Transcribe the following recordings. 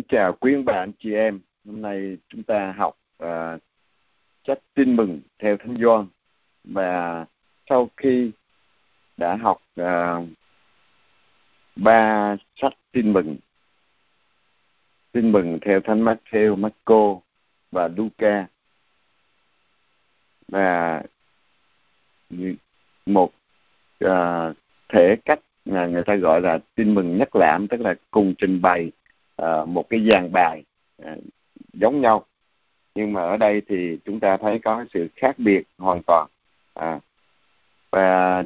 Kính chào quý ông bà anh chị em. Hôm nay chúng ta học uh, sách tin mừng theo Thánh Gioan và sau khi đã học uh, ba sách tin mừng tin mừng theo Thánh Matthew, Marco và Luca và một uh, thể cách mà người ta gọi là tin mừng nhắc lãm tức là cùng trình bày Ờ, một cái dàn bài ờ, giống nhau. Nhưng mà ở đây thì chúng ta thấy có sự khác biệt hoàn toàn. À, và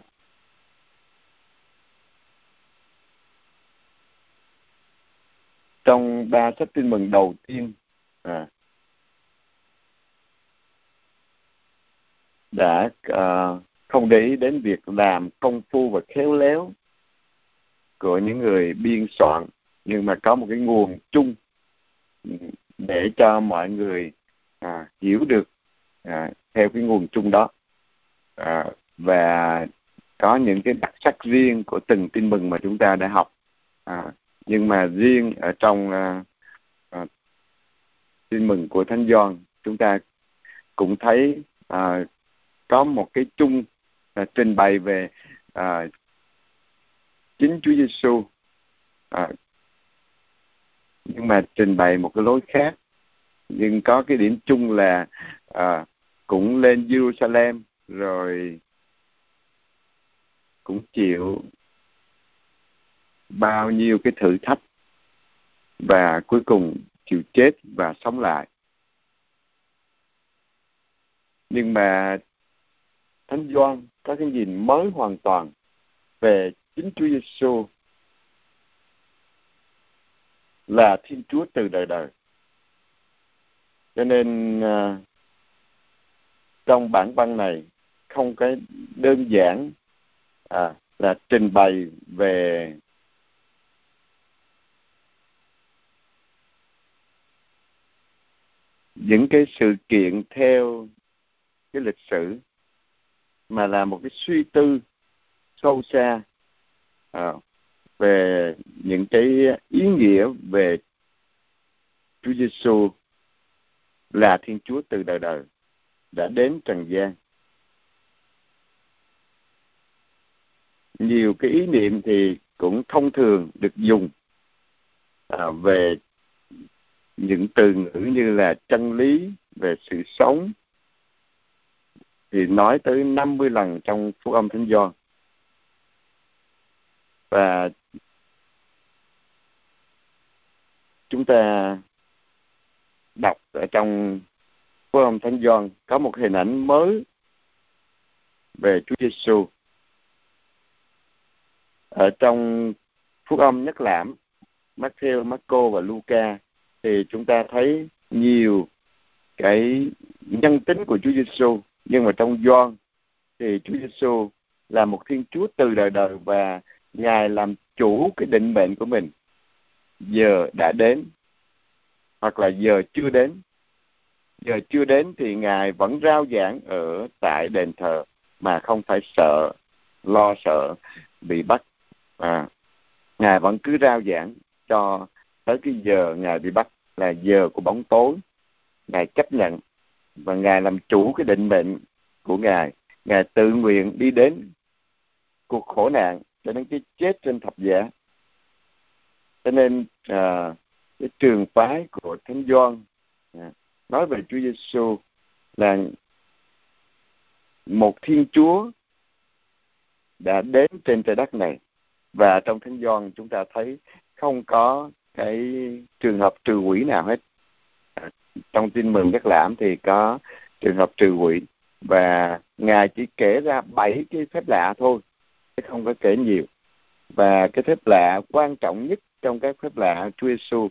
trong ba sách tin mừng đầu tiên à, đã uh, không để ý đến việc làm công phu và khéo léo của những người biên soạn nhưng mà có một cái nguồn chung để cho mọi người à, hiểu được à, theo cái nguồn chung đó. À, và có những cái đặc sắc riêng của từng tin mừng mà chúng ta đã học. À, nhưng mà riêng ở trong à, à, tin mừng của thánh Gioan chúng ta cũng thấy à, có một cái chung à, trình bày về à, chính Chúa Giêsu à, nhưng mà trình bày một cái lối khác. Nhưng có cái điểm chung là à, cũng lên Jerusalem rồi cũng chịu bao nhiêu cái thử thách và cuối cùng chịu chết và sống lại. Nhưng mà thánh Gioan có cái nhìn mới hoàn toàn về chính Chúa Giêsu là Thiên Chúa từ đời đời. Cho nên à, trong bản văn này không cái đơn giản à, là trình bày về những cái sự kiện theo cái lịch sử mà là một cái suy tư sâu xa à, về những cái ý nghĩa về Chúa Giêsu là Thiên Chúa từ đời đời đã đến trần gian. Nhiều cái ý niệm thì cũng thông thường được dùng à, về những từ ngữ như là chân lý về sự sống thì nói tới 50 lần trong phúc âm thánh Gioan và chúng ta đọc ở trong phúc âm thánh Gioan có một hình ảnh mới về Chúa Giêsu ở trong phúc âm nhất lãm Matthew, Marco và Luca thì chúng ta thấy nhiều cái nhân tính của Chúa Giêsu nhưng mà trong Gioan thì Chúa Giêsu là một Thiên Chúa từ đời đời và Ngài làm chủ cái định mệnh của mình. Giờ đã đến hoặc là giờ chưa đến. Giờ chưa đến thì Ngài vẫn rao giảng ở tại đền thờ mà không phải sợ, lo sợ bị bắt. À, Ngài vẫn cứ rao giảng cho tới cái giờ Ngài bị bắt là giờ của bóng tối. Ngài chấp nhận và Ngài làm chủ cái định mệnh của Ngài. Ngài tự nguyện đi đến cuộc khổ nạn cho đến cái chết trên thập giá cho nên à, cái trường phái của thánh Gioan à, nói về Chúa Giêsu là một Thiên Chúa đã đến trên trái đất này. Và trong thánh Gioan chúng ta thấy không có cái trường hợp trừ quỷ nào hết. À, trong tin mừng các lãm thì có trường hợp trừ quỷ. Và ngài chỉ kể ra bảy cái phép lạ thôi chứ không có kể nhiều. Và cái phép lạ quan trọng nhất trong các phép lạ Chúa Giêsu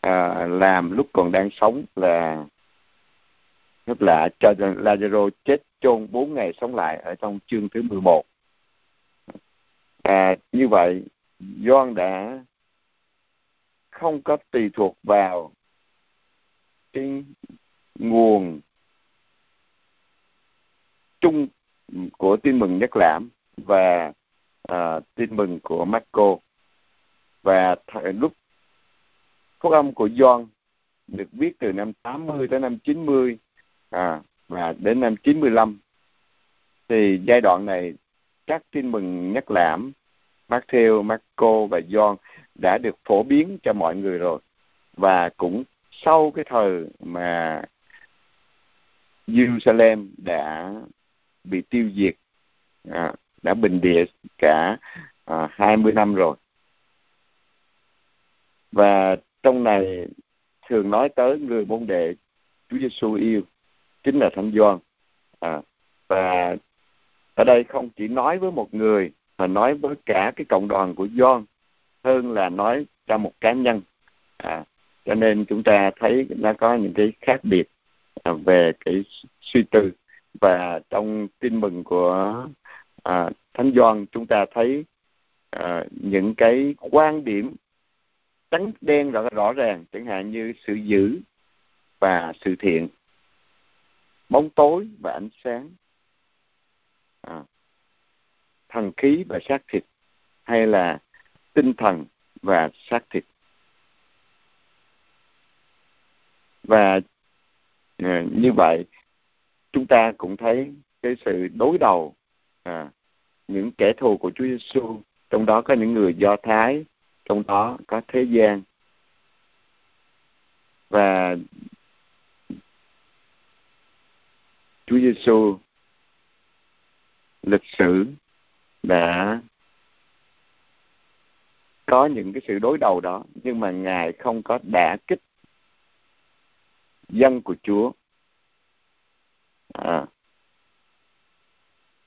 à, làm lúc còn đang sống là phép lạ cho Lazaro chết chôn bốn ngày sống lại ở trong chương thứ 11 à, như vậy Gioan đã không có tùy thuộc vào cái nguồn chung của tin mừng nhất lãm và à, tin mừng của Marco và lúc phúc âm của John được viết từ năm 80 tới năm 90 à, và đến năm 95 thì giai đoạn này các tin mừng nhắc lãm Matthew, Marco và John đã được phổ biến cho mọi người rồi. Và cũng sau cái thời mà Jerusalem đã bị tiêu diệt à, đã bình địa cả à, 20 năm rồi và trong này thường nói tới người môn đệ Chúa Giêsu yêu chính là Thánh Gioan. À, và ở đây không chỉ nói với một người mà nói với cả cái cộng đoàn của Gioan hơn là nói cho một cá nhân. À, cho nên chúng ta thấy nó có những cái khác biệt à, về cái suy tư. Và trong tin mừng của à, thánh Gioan chúng ta thấy à, những cái quan điểm trắng đen rõ, rõ ràng chẳng hạn như sự dữ và sự thiện. Bóng tối và ánh sáng. À, thần khí và xác thịt hay là tinh thần và xác thịt. Và à, như vậy chúng ta cũng thấy cái sự đối đầu à, những kẻ thù của Chúa Giêsu trong đó có những người Do Thái trong đó có thế gian. Và Chúa Giêsu lịch sử đã có những cái sự đối đầu đó nhưng mà ngài không có đả kích dân của Chúa. À,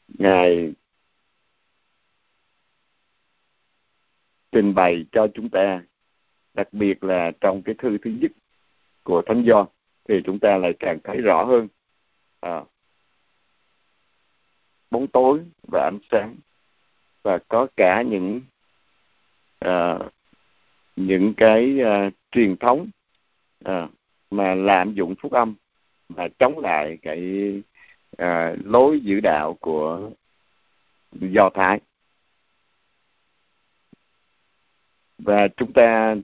ngài trình bày cho chúng ta đặc biệt là trong cái thư thứ nhất của thánh do thì chúng ta lại càng thấy rõ hơn à, bóng tối và ánh sáng và có cả những à, những cái à, truyền thống à, mà lạm dụng phúc âm và chống lại cái à, lối giữ đạo của do thái. Và chúng ta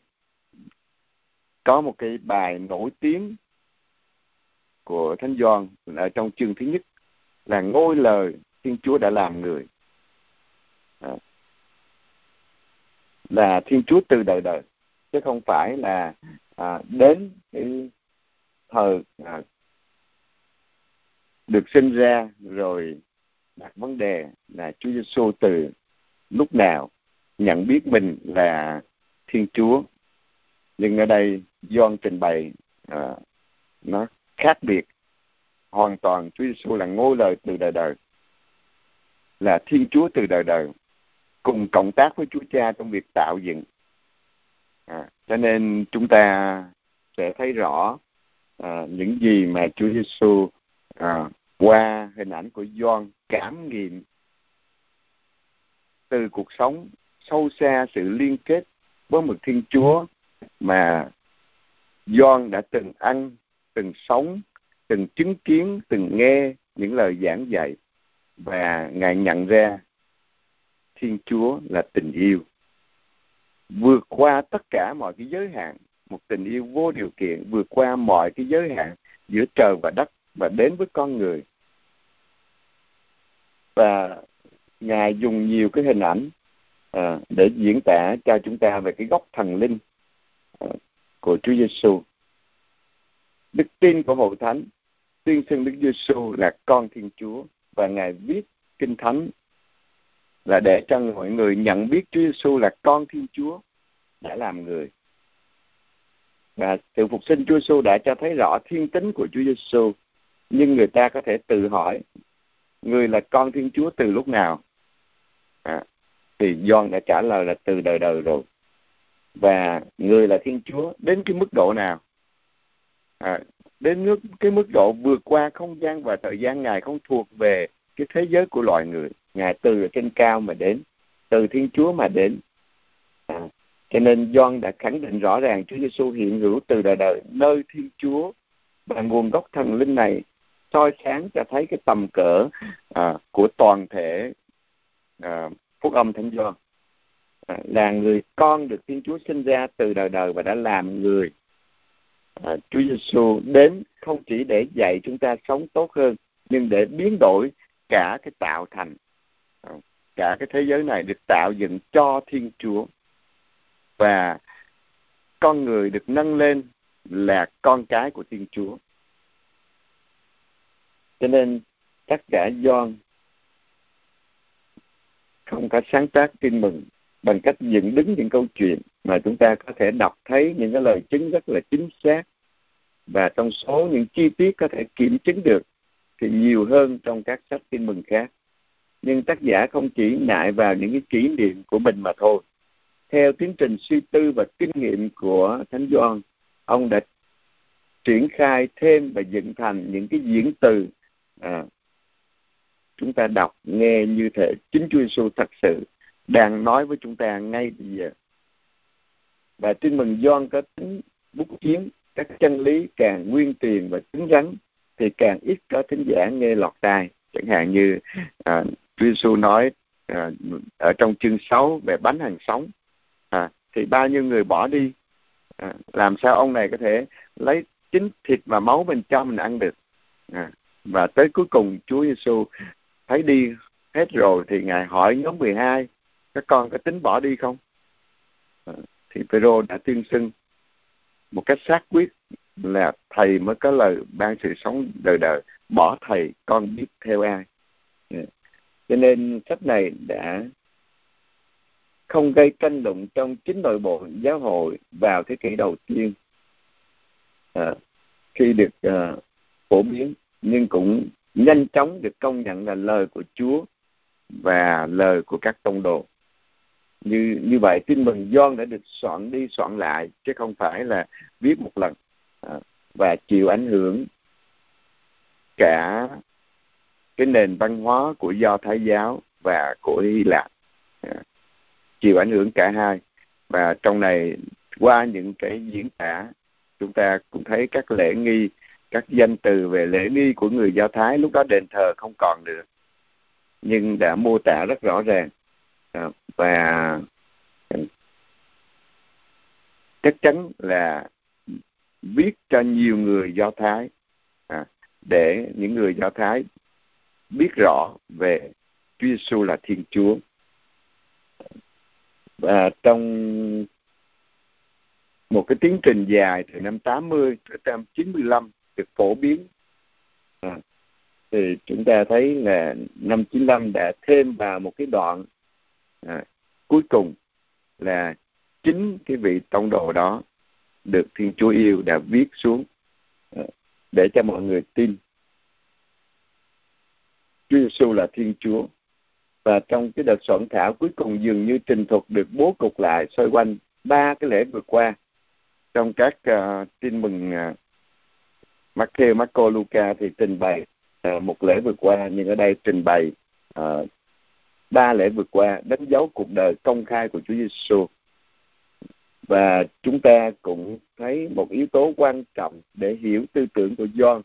có một cái bài nổi tiếng của thánh Gioan ở trong chương thứ nhất là ngôi lời Thiên Chúa đã làm người. À, là Thiên Chúa từ đời đời chứ không phải là à, đến cái thời à, được sinh ra rồi đặt vấn đề là Chúa Giêsu từ lúc nào nhận biết mình là Thiên Chúa. Nhưng ở đây Gioan trình bày à, nó khác biệt hoàn toàn. Chúa Giêsu là ngôi lời từ đời đời là Thiên Chúa từ đời đời cùng cộng tác với Chúa Cha trong việc tạo dựng. À, cho nên chúng ta sẽ thấy rõ à, những gì mà Chúa Giêsu à, qua hình ảnh của Gioan cảm nghiệm từ cuộc sống sâu xa sự liên kết với một Thiên Chúa mà John đã từng ăn, từng sống, từng chứng kiến, từng nghe những lời giảng dạy và ngài nhận ra Thiên Chúa là tình yêu. Vượt qua tất cả mọi cái giới hạn một tình yêu vô điều kiện vượt qua mọi cái giới hạn giữa trời và đất và đến với con người. Và ngài dùng nhiều cái hình ảnh à, để diễn tả cho chúng ta về cái gốc thần linh à, của Chúa Giêsu. Đức tin của hội thánh tuyên xưng Đức Giêsu là con Thiên Chúa và ngài viết kinh thánh là để cho mọi người nhận biết Chúa Giêsu là con Thiên Chúa đã làm người. Và sự phục sinh Chúa Giêsu đã cho thấy rõ thiên tính của Chúa Giêsu, nhưng người ta có thể tự hỏi người là con Thiên Chúa từ lúc nào? Thì John đã trả lời là từ đời đời rồi. Và người là Thiên Chúa đến cái mức độ nào? À, đến nước cái mức độ vượt qua không gian và thời gian ngài không thuộc về cái thế giới của loài người. Ngài từ trên cao mà đến từ Thiên Chúa mà đến. À, cho nên John đã khẳng định rõ ràng Chúa Giêsu hiện hữu từ đời đời. Nơi Thiên Chúa và nguồn gốc thần linh này soi sáng cho thấy cái tầm cỡ à, của toàn thể à, phúc âm thánh Gioan. À, là người con được Thiên Chúa sinh ra từ đời đời và đã làm người. À, Chúa Giêsu đến không chỉ để dạy chúng ta sống tốt hơn nhưng để biến đổi cả cái tạo thành à, cả cái thế giới này được tạo dựng cho Thiên Chúa. Và con người được nâng lên là con cái của Thiên Chúa. Cho nên tất cả John không có sáng tác tin mừng bằng cách dựng đứng những câu chuyện mà chúng ta có thể đọc thấy những cái lời chứng rất là chính xác. Và trong số những chi tiết có thể kiểm chứng được thì nhiều hơn trong các sách tin mừng khác. Nhưng tác giả không chỉ ngại vào những cái kỷ niệm của mình mà thôi. Theo tiến trình suy tư và kinh nghiệm của thánh doan ông đã triển khai thêm và dựng thành những cái diễn từ à, chúng ta đọc nghe như thể chính Chúa Giêsu thật sự đang nói với chúng ta ngay bây giờ. Và tin mừng Gioan có tính bút chiến các chân lý càng nguyên tiền và cứng rắn thì càng ít có thính giả nghe lọt tai. Chẳng hạn như à, Chúa Giêsu nói à, ở trong chương 6 về bánh hàng sống à, thì bao nhiêu người bỏ đi à, làm sao ông này có thể lấy chính thịt và máu mình cho mình ăn được? À, và tới cuối cùng Chúa Giêsu thấy đi hết rồi thì ngài hỏi nhóm 12 các con có tính bỏ đi không? Ờ, thì Phêrô đã tuyên xưng một cách xác quyết là thầy mới có lời ban sự sống đời đời bỏ thầy con biết theo ai. Dạ. Cho nên sách này đã không gây tranh luận trong chính nội bộ giáo hội vào thế kỷ đầu tiên. À, khi được à, phổ biến nhưng cũng nhanh chóng được công nhận là lời của Chúa và lời của các tông đồ. Như như vậy tin mừng Gioan đã được soạn đi soạn lại chứ không phải là viết một lần. À, và chịu ảnh hưởng cả cái nền văn hóa của do thái giáo và của hy lạp. À, chịu ảnh hưởng cả hai. Và trong này qua những cái diễn tả chúng ta cũng thấy các lễ nghi các danh từ về lễ nghi của người do thái lúc đó đền thờ không còn được nhưng đã mô tả rất rõ ràng. À, và chắc chắn là viết cho nhiều người do thái à, để những người do thái biết rõ về Chúa Giêsu là Thiên Chúa. Và trong một cái tiến trình dài từ năm 80 tới năm 95 được phổ biến. À, thì chúng ta thấy là năm 95 đã thêm vào một cái đoạn à, cuối cùng là chính cái vị tông đồ đó được Thiên Chúa yêu đã viết xuống à, để cho mọi người tin. Chúa Giêsu là Thiên Chúa. Và trong cái đợt soạn thảo cuối cùng dường như trình thuật được bố cục lại xoay quanh ba cái lễ vừa qua trong các uh, tin mừng uh, Matthew, Marco, Luca thì trình bày uh, một lễ vượt qua nhưng ở đây trình bày uh, ba lễ vượt qua đánh dấu cuộc đời công khai của Chúa Giêsu và chúng ta cũng thấy một yếu tố quan trọng để hiểu tư tưởng của John.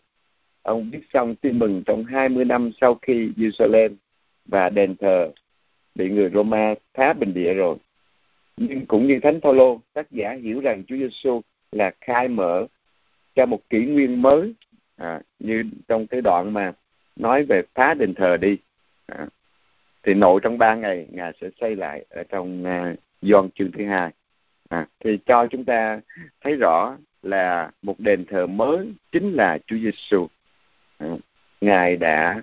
Ông viết xong tin mừng trong 20 năm sau khi Jerusalem và đền thờ bị người Roma phá bình địa rồi. Nhưng cũng như thánh Phaolô tác giả hiểu rằng Chúa Giêsu là khai mở cho một kỷ nguyên mới à, như trong cái đoạn mà nói về phá đền thờ đi à, thì nội trong ba ngày ngài sẽ xây lại ở trong à, uh, Doan chương thứ hai. À, thì cho chúng ta thấy rõ là một đền thờ mới chính là Chúa Giêsu à, ngài đã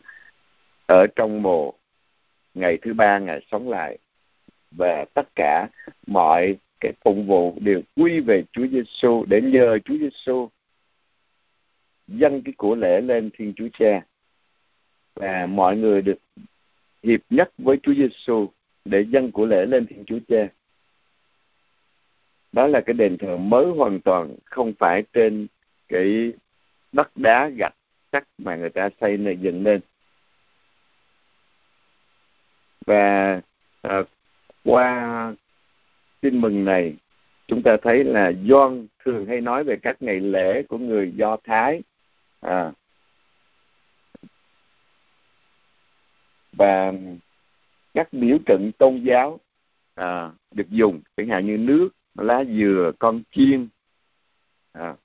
ở trong mồ ngày thứ ba ngài sống lại và tất cả mọi cái phục vụ đều quy về Chúa Giêsu để nhờ Chúa Giêsu dâng cái của lễ lên Thiên Chúa Cha và mọi người được hiệp nhất với Chúa Giêsu để dâng của lễ lên Thiên Chúa Cha. Đó là cái đền thờ mới hoàn toàn không phải trên cái đất đá gạch sắt mà người ta xây này dựng lên. Và à, qua tin mừng này chúng ta thấy là Gioan thường hay nói về các ngày lễ của người Do Thái à, và các biểu tượng tôn giáo à, được dùng chẳng hạn như nước lá dừa con chiên. À,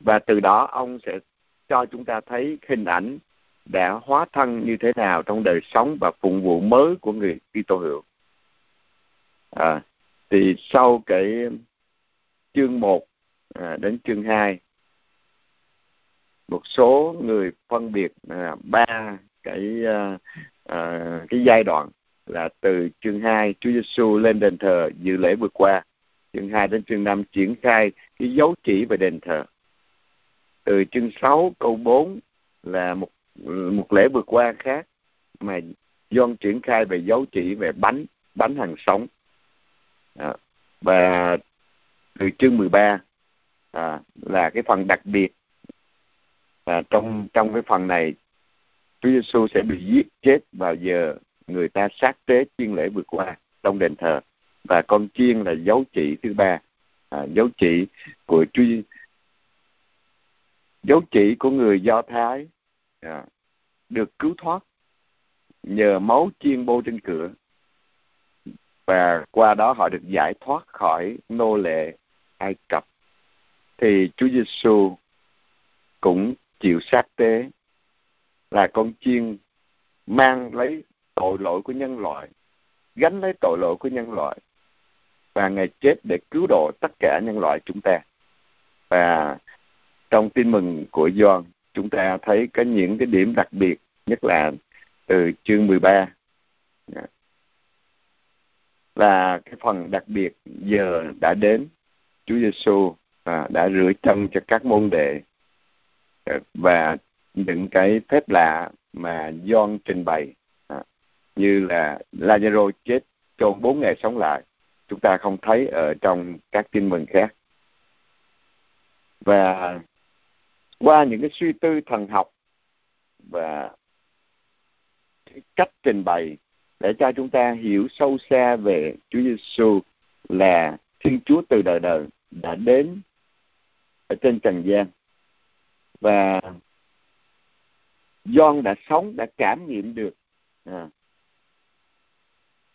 và từ đó ông sẽ cho chúng ta thấy hình ảnh đã hóa thân như thế nào trong đời sống và phụng vụ mới của người Kitô hữu. À, thì sau cái chương 1 à, đến chương 2 một số người phân biệt ba cái à, à, cái giai đoạn là từ chương 2 Chúa Giêsu lên đền thờ dự lễ vừa qua chương 2 đến chương 5 triển khai cái dấu chỉ về đền thờ. Từ chương 6 câu 4 là một một lễ vừa qua khác mà John triển khai về dấu chỉ về bánh bánh hàng sống. À, và từ chương 13 à, là cái phần đặc biệt à, trong trong cái phần này Chúa Giêsu sẽ bị giết chết vào giờ người ta sát tế chiên lễ vượt qua trong đền thờ. Và con chiên là dấu chỉ thứ ba. À, dấu chỉ của Chúa dấu chỉ của người Do Thái à, được cứu thoát nhờ máu chiên bô trên cửa. Và qua đó họ được giải thoát khỏi nô lệ Ai Cập. Thì Chúa Giêsu cũng chịu sát tế là con chiên mang lấy tội lỗi của nhân loại gánh lấy tội lỗi của nhân loại và ngày chết để cứu độ tất cả nhân loại chúng ta. Và trong tin mừng của Gioan chúng ta thấy có những cái điểm đặc biệt nhất là từ chương 13 là cái phần đặc biệt giờ đã đến Chúa Giêsu à, đã rửa chân cho các môn đệ và những cái phép lạ mà John trình bày à, như là Lazaro chết trong bốn ngày sống lại chúng ta không thấy ở trong các tin mừng khác. Và qua những cái suy tư thần học và cách trình bày để cho chúng ta hiểu sâu xa về Chúa Giêsu là Thiên Chúa từ đời đời đã đến ở trên trần gian và John đã sống đã cảm nghiệm được à,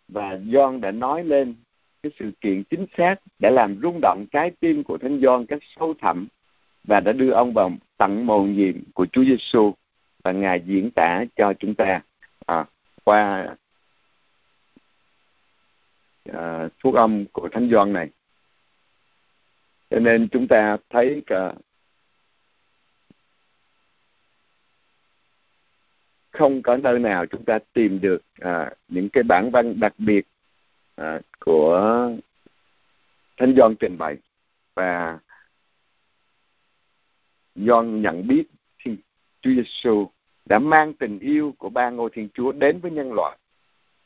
và John đã nói lên cái sự kiện chính xác đã làm rung động trái tim của Thánh Gioan cách sâu thẳm và đã đưa ông vào tận mầu nhiệm của Chúa Giêsu và ngài diễn tả cho chúng ta à, qua à, thuốc âm của Thánh Gioan này. Cho nên chúng ta thấy cả không có nơi nào chúng ta tìm được à, những cái bản văn đặc biệt à, của Thánh Gioan trình bày và Gioan nhận biết Thiên Chúa Giêsu đã mang tình yêu của ba ngôi Thiên Chúa đến với nhân loại.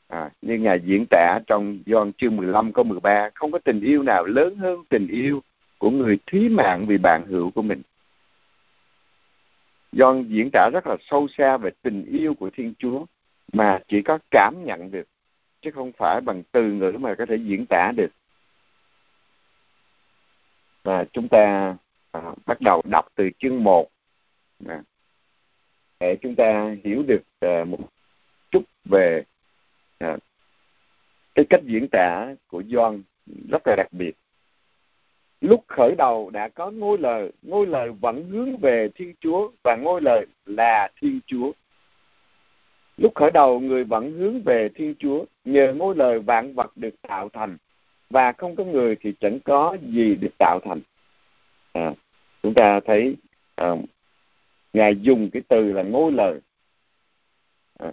À, như Ngài diễn tả trong Gioan chương 15 câu 13, không có tình yêu nào lớn hơn tình yêu của người thí mạng vì bạn hữu của mình. John diễn tả rất là sâu xa về tình yêu của Thiên Chúa mà chỉ có cảm nhận được chứ không phải bằng từ ngữ mà có thể diễn tả được. Và chúng ta à, bắt đầu đọc từ chương 1 à, để chúng ta hiểu được à, một chút về à, cái cách diễn tả của John rất là đặc biệt lúc khởi đầu đã có ngôi lời ngôi lời vẫn hướng về thiên chúa và ngôi lời là thiên chúa. Lúc khởi đầu người vẫn hướng về thiên chúa nhờ ngôi lời vạn vật được tạo thành và không có người thì chẳng có gì được tạo thành. À, chúng ta thấy à, ngài dùng cái từ là ngôi lời. À,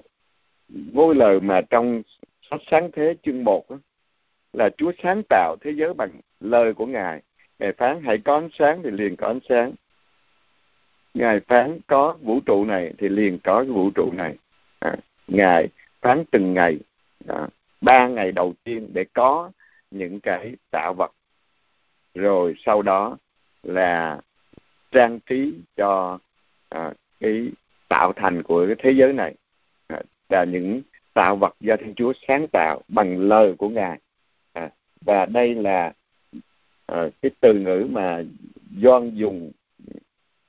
ngôi lời mà trong sách sáng thế chương một là Chúa sáng tạo thế giới bằng lời của Ngài. Ngài phán hãy có ánh sáng thì liền có ánh sáng. Ngài phán có vũ trụ này thì liền có cái vũ trụ này. À, Ngài phán từng ngày, à, ba ngày đầu tiên để có những cái tạo vật. Rồi sau đó là trang trí cho à, cái tạo thành của cái thế giới này à, là những tạo vật do Thiên Chúa sáng tạo bằng lời của Ngài. À, và đây là à, cái từ ngữ mà Doan dùng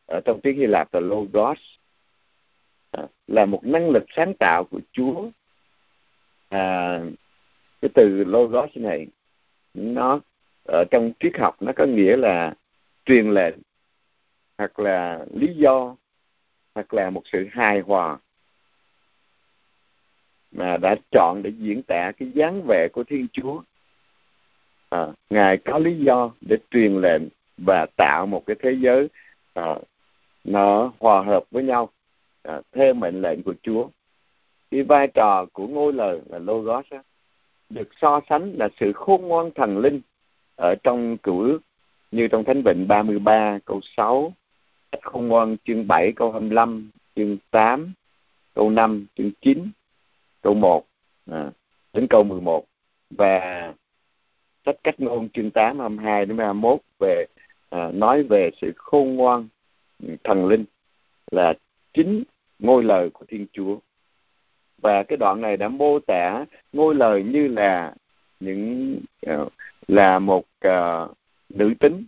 ở trong tiếng Hy Lạp là logos à, là một năng lực sáng tạo của Chúa à, cái từ logos này nó ở trong triết học nó có nghĩa là truyền lệnh hoặc là lý do hoặc là một sự hài hòa mà đã chọn để diễn tả cái dáng vẻ của Thiên Chúa. À, Ngài có lý do để truyền lệnh và tạo một cái thế giới à, nó hòa hợp với nhau à, theo mệnh lệnh của Chúa. Cái vai trò của ngôi lời là logos á, được so sánh là sự khôn ngoan thần linh ở trong cựu ước như trong Thánh Vịnh 33 câu 6, sách khôn ngoan chương 7 câu 25, chương 8, câu 5, chương 9, câu 1 à, đến câu 11 và sách cách ngôn chương 8 22 đến 31 về à, nói về sự khôn ngoan ừ, thần linh là chính ngôi lời của Thiên Chúa. Và cái đoạn này đã mô tả ngôi lời như là những uh, là một uh, nữ tính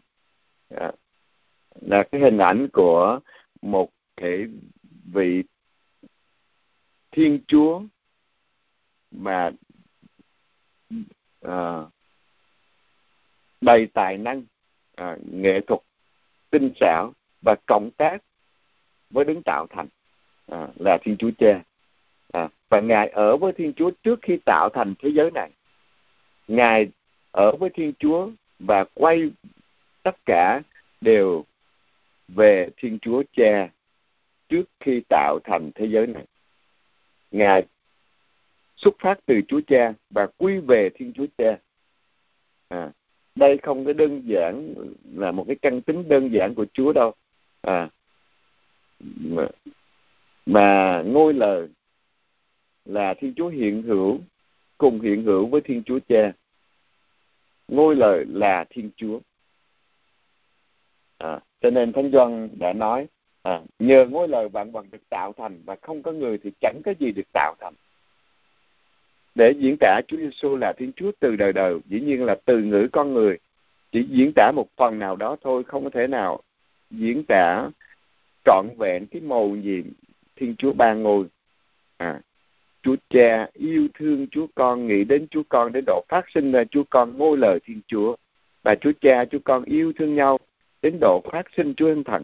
uh, là cái hình ảnh của một cái vị thiên chúa mà uh, đầy tài năng à, nghệ thuật tinh xảo và cộng tác với đứng tạo thành à, là thiên chúa cha. À, và ngài ở với thiên chúa trước khi tạo thành thế giới này. Ngài ở với thiên chúa và quay tất cả đều về thiên chúa cha trước khi tạo thành thế giới này. Ngài xuất phát từ chúa cha và quy về thiên chúa cha. À, đây không có đơn giản là một cái căn tính đơn giản của chúa đâu à mà, mà ngôi lời là Thiên Chúa hiện hữu cùng hiện hữu với Thiên Chúa Cha. Ngôi lời là Thiên Chúa. À, cho nên Thánh Doan đã nói à, nhờ ngôi lời vạn vật được tạo thành và không có người thì chẳng có gì được tạo thành. Để diễn tả Chúa Giêsu là Thiên Chúa từ đời đời, dĩ nhiên là từ ngữ con người chỉ diễn tả một phần nào đó thôi, không có thể nào diễn tả trọn vẹn cái màu nhiệm Thiên Chúa ban ngôi. À, Chúa Cha yêu thương Chúa Con, nghĩ đến Chúa Con đến độ phát sinh ra Chúa Con ngôi lời Thiên Chúa. Và Chúa Cha, Chúa Con yêu thương nhau đến độ phát sinh Chúa Thánh Thần.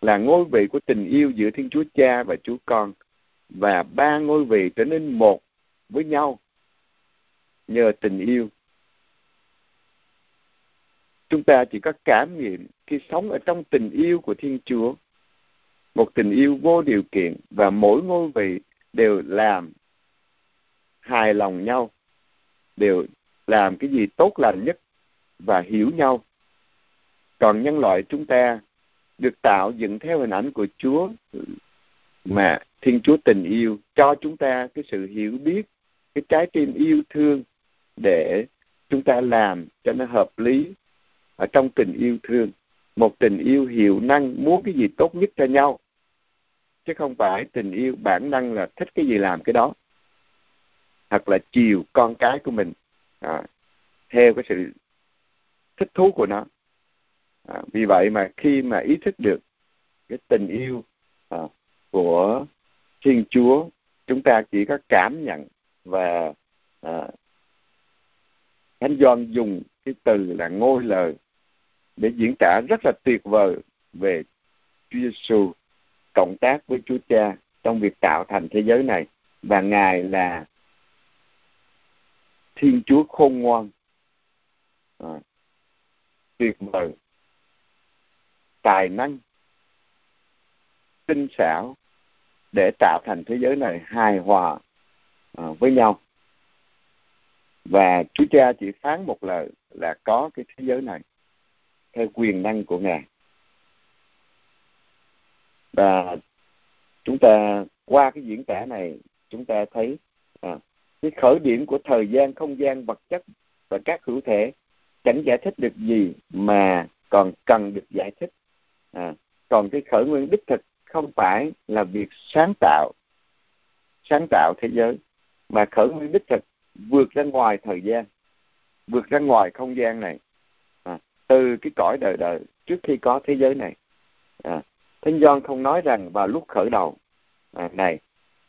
Là ngôi vị của tình yêu giữa Thiên Chúa Cha và Chúa Con. Và ba ngôi vị trở nên một với nhau nhờ tình yêu. Chúng ta chỉ có cảm nghiệm khi sống ở trong tình yêu của Thiên Chúa một tình yêu vô điều kiện và mỗi ngôi vị đều làm hài lòng nhau đều làm cái gì tốt lành nhất và hiểu nhau còn nhân loại chúng ta được tạo dựng theo hình ảnh của Chúa mà Thiên Chúa tình yêu cho chúng ta cái sự hiểu biết, cái trái tim yêu thương để chúng ta làm cho nó hợp lý ở trong tình yêu thương. Một tình yêu hiệu năng muốn cái gì tốt nhất cho nhau chứ không phải tình yêu bản năng là thích cái gì làm cái đó hoặc là chiều con cái của mình à, theo cái sự thích thú của nó à, vì vậy mà khi mà ý thức được cái tình yêu à, của thiên chúa chúng ta chỉ có cảm nhận và à, thánh gioan dùng cái từ là ngôi lời để diễn tả rất là tuyệt vời về Chúa Giêsu cộng tác với Chúa Cha trong việc tạo thành thế giới này. Và Ngài là Thiên Chúa khôn ngoan. À, tuyệt vời tài năng tinh xảo để tạo thành thế giới này hài hòa À, với nhau. Và Chúa Cha chỉ phán một lời là có cái thế giới này theo quyền năng của Ngài. Và chúng ta qua cái diễn tả này chúng ta thấy à, cái khởi điểm của thời gian không gian vật chất và các hữu thể chẳng giải thích được gì mà còn cần được giải thích. À, còn cái khởi nguyên đích thực không phải là việc sáng tạo sáng tạo thế giới mà khởi nguyên đích thực vượt ra ngoài thời gian vượt ra ngoài không gian này. À, từ cái cõi đời đời trước khi có thế giới này. À, Thánh Gioan không nói rằng vào lúc khởi đầu à, này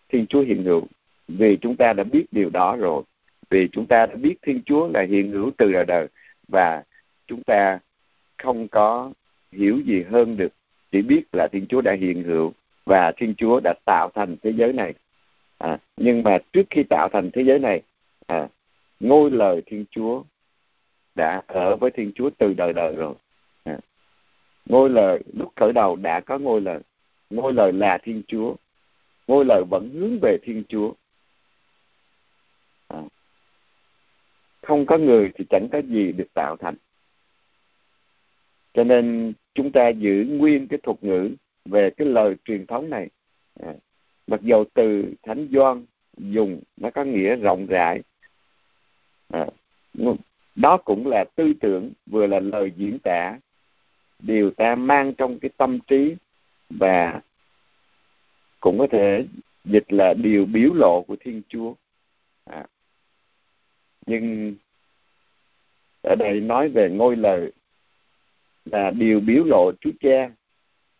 Thiên Chúa hiện hữu vì chúng ta đã biết điều đó rồi. Vì chúng ta đã biết thiên chúa là hiện hữu từ đời đời và chúng ta không có hiểu gì hơn được chỉ biết là thiên chúa đã hiện hữu và thiên chúa đã tạo thành thế giới này à, nhưng mà trước khi tạo thành thế giới này à, ngôi lời thiên chúa đã ở với thiên chúa từ đời đời rồi. À, ngôi lời lúc khởi đầu đã có ngôi lời. Ngôi lời là thiên chúa. Ngôi lời vẫn hướng về thiên chúa. À, không có người thì chẳng có gì được tạo thành. Cho nên chúng ta giữ nguyên cái thuật ngữ về cái lời truyền thống này. À, mặc dầu từ thánh doan dùng nó có nghĩa rộng rãi à, đó cũng là tư tưởng vừa là lời diễn tả điều ta mang trong cái tâm trí và cũng có thể dịch là điều biểu lộ của thiên chúa à. nhưng ở đây nói về ngôi lời là điều biểu lộ Chúa Cha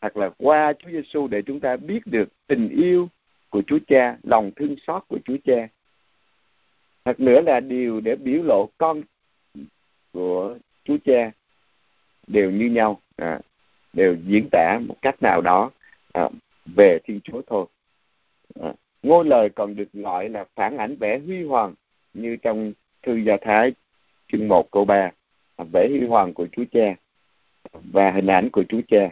hoặc là qua Chúa Giêsu để chúng ta biết được tình yêu của Chúa Cha, lòng thương xót của Chúa Cha. Thật nữa là điều để biểu lộ con của Chúa Cha đều như nhau, à, đều diễn tả một cách nào đó à, về Thiên Chúa thôi. À, ngôi lời còn được gọi là phản ảnh vẻ huy hoàng như trong thư gia thái chương 1 câu 3 à, vẻ huy hoàng của Chúa Cha và hình ảnh của Chúa Cha.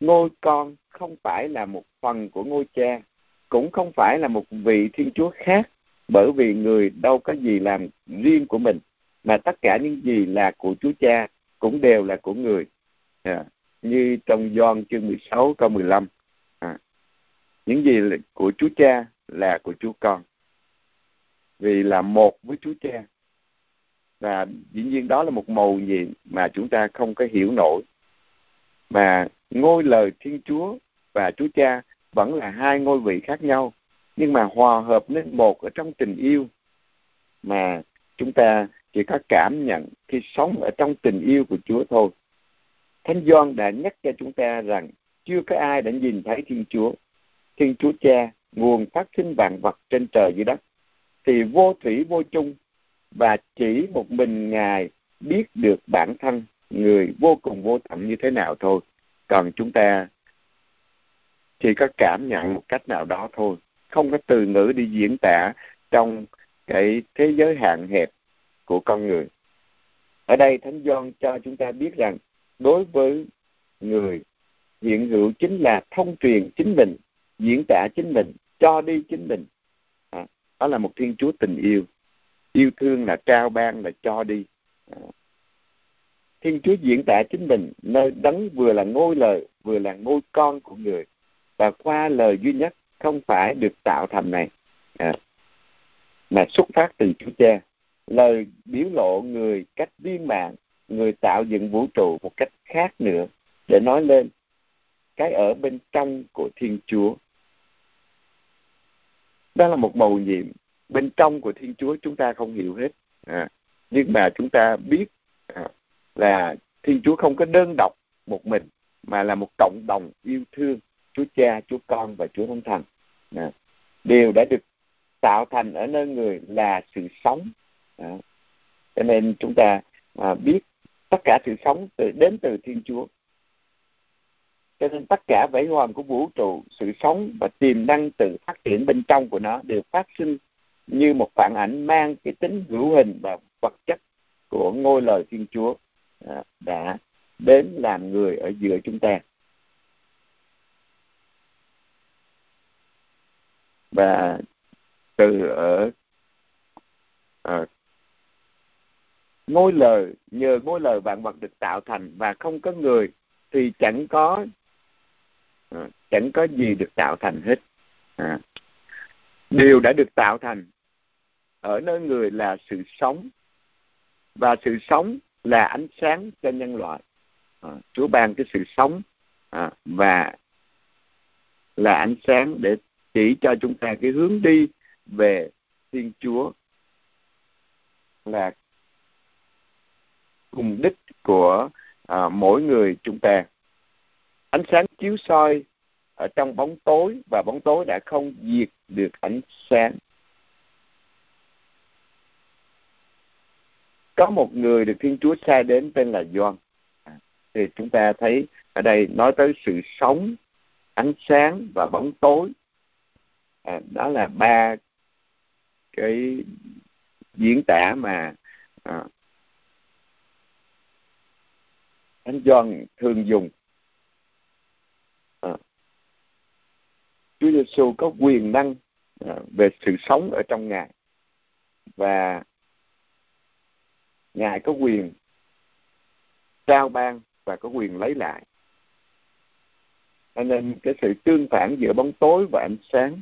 Ngôi con không phải là một phần của ngôi cha, cũng không phải là một vị Thiên Chúa khác, bởi vì người đâu có gì làm riêng của mình, mà tất cả những gì là của Chúa Cha cũng đều là của người. À, như trong Gioan chương 16 câu 15. À, những gì là của Chúa Cha là của Chúa Con. Vì là một với Chúa Cha và dĩ nhiên đó là một màu gì mà chúng ta không có hiểu nổi mà ngôi lời thiên chúa và chúa cha vẫn là hai ngôi vị khác nhau nhưng mà hòa hợp nên một ở trong tình yêu mà chúng ta chỉ có cảm nhận khi sống ở trong tình yêu của Chúa thôi. Thánh Gioan đã nhắc cho chúng ta rằng chưa có ai đã nhìn thấy Thiên Chúa. Thiên Chúa Cha, nguồn phát sinh vạn vật trên trời dưới đất, thì vô thủy vô chung và chỉ một mình ngài biết được bản thân người vô cùng vô tận như thế nào thôi còn chúng ta chỉ có cảm nhận một cách nào đó thôi. Không có từ ngữ đi diễn tả trong cái thế giới hạn hẹp của con người. Ở đây thánh Gioan cho chúng ta biết rằng đối với người hiện hữu chính là thông truyền chính mình diễn tả chính mình cho đi chính mình. À, đó là một thiên chúa tình yêu. Yêu thương là trao ban là cho đi. À. thiên chúa diễn tả chính mình nơi đấng vừa là ngôi lời vừa là ngôi con của người và qua lời duy nhất không phải được tạo thành này à, mà xuất phát từ chúa cha. Lời biểu lộ người cách viên mạng người tạo dựng vũ trụ một cách khác nữa để nói lên cái ở bên trong của thiên chúa. Đó là một mầu nhiệm. Bên trong của thiên chúa chúng ta không hiểu hết à, nhưng mà chúng ta biết à, là thiên chúa không có đơn độc một mình mà là một cộng đồng yêu thương chúa cha chúa con và chúa thánh thần. À, đều đã được tạo thành ở nơi người là sự sống. À, cho nên chúng ta à, biết tất cả sự sống từ đến từ thiên chúa. Cho nên tất cả vĩ hoàn của vũ trụ sự sống và tiềm năng tự phát triển bên trong của nó đều phát sinh như một phản ảnh mang cái tính hữu hình và vật chất của ngôi lời Thiên Chúa à, đã đến làm người ở giữa chúng ta. Và từ ở à, ngôi lời nhờ ngôi lời vạn vật được tạo thành và không có người thì chẳng có à, chẳng có gì được tạo thành hết. À, điều đã được tạo thành ở nơi người là sự sống và sự sống là ánh sáng cho nhân loại. À, Chúa ban cái sự sống à, và là ánh sáng để chỉ cho chúng ta cái hướng đi về Thiên Chúa là cùng đích của à, mỗi người chúng ta. Ánh sáng chiếu soi ở trong bóng tối và bóng tối đã không diệt được ánh sáng. Có một người được Thiên Chúa sai đến tên là Gioan. À, thì chúng ta thấy ở đây nói tới sự sống ánh sáng và bóng tối à, đó là ba cái diễn tả mà à, Thánh Gioan thường dùng. À, Chúa Giêsu có quyền năng à, về sự sống ở trong ngài. Và ngài có quyền trao ban và có quyền lấy lại. Cho nên cái sự tương phản giữa bóng tối và ánh sáng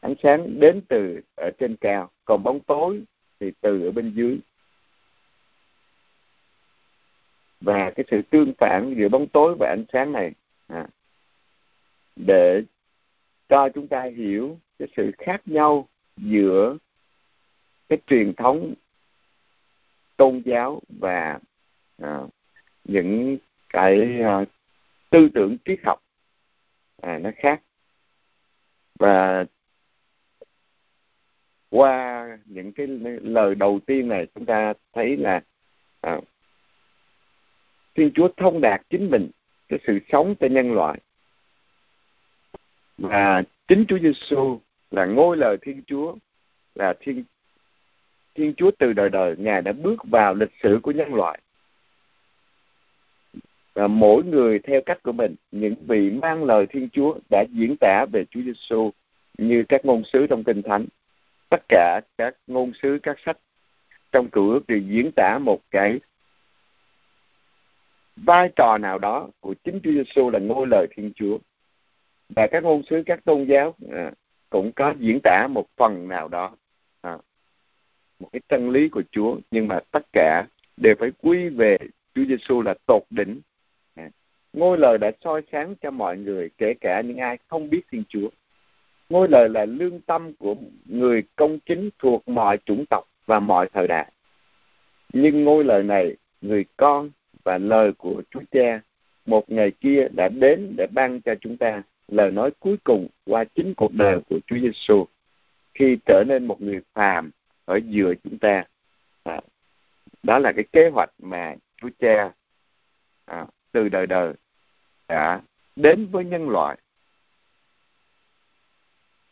ánh sáng đến từ ở trên cao còn bóng tối thì từ ở bên dưới. Và cái sự tương phản giữa bóng tối và ánh sáng này à, để cho chúng ta hiểu cái sự khác nhau giữa cái truyền thống tôn giáo và à, những cái à, tư tưởng triết học à, nó khác. Và qua những cái lời đầu tiên này chúng ta thấy là à, Thiên Chúa thông đạt chính mình cái sự sống cho nhân loại. Và chính Chúa Giêsu là ngôi lời Thiên Chúa là Thiên Thiên Chúa từ đời đời Ngài đã bước vào lịch sử của nhân loại. Và mỗi người theo cách của mình những vị mang lời Thiên Chúa đã diễn tả về Chúa Giêsu như các ngôn sứ trong Kinh Thánh tất cả các ngôn sứ các sách trong cựu ước đều diễn tả một cái vai trò nào đó của chính Chúa Giêsu là ngôi lời Thiên Chúa. Và các ngôn sứ các tôn giáo à, cũng có diễn tả một phần nào đó à, một cái chân lý của Chúa. Nhưng mà tất cả đều phải quy về Chúa Giêsu là tột đỉnh. À, ngôi lời đã soi sáng cho mọi người kể cả những ai không biết Thiên Chúa ngôi lời là lương tâm của người công chính thuộc mọi chủng tộc và mọi thời đại. Nhưng ngôi lời này người con và lời của Chúa Cha một ngày kia đã đến để ban cho chúng ta lời nói cuối cùng qua chính cuộc đời của Chúa Giêsu khi trở nên một người phàm ở giữa chúng ta. À, đó là cái kế hoạch mà Chúa Cha à, từ đời đời đã đến với nhân loại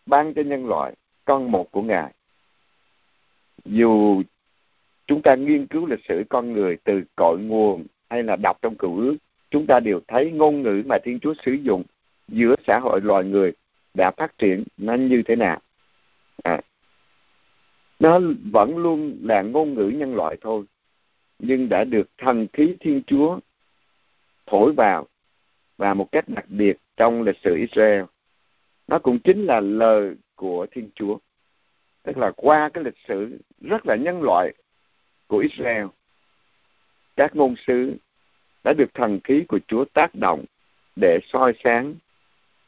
ban cho nhân loại con một của ngài. Dù chúng ta nghiên cứu lịch sử con người từ cội nguồn hay là đọc trong cựu ước chúng ta đều thấy ngôn ngữ mà thiên chúa sử dụng giữa xã hội loài người đã phát triển nó như thế nào. À, nó vẫn luôn là ngôn ngữ nhân loại thôi nhưng đã được thần khí thiên chúa thổi vào và một cách đặc biệt trong lịch sử Israel nó cũng chính là lời của thiên chúa tức là qua cái lịch sử rất là nhân loại của Israel các ngôn sứ đã được thần khí của Chúa tác động để soi sáng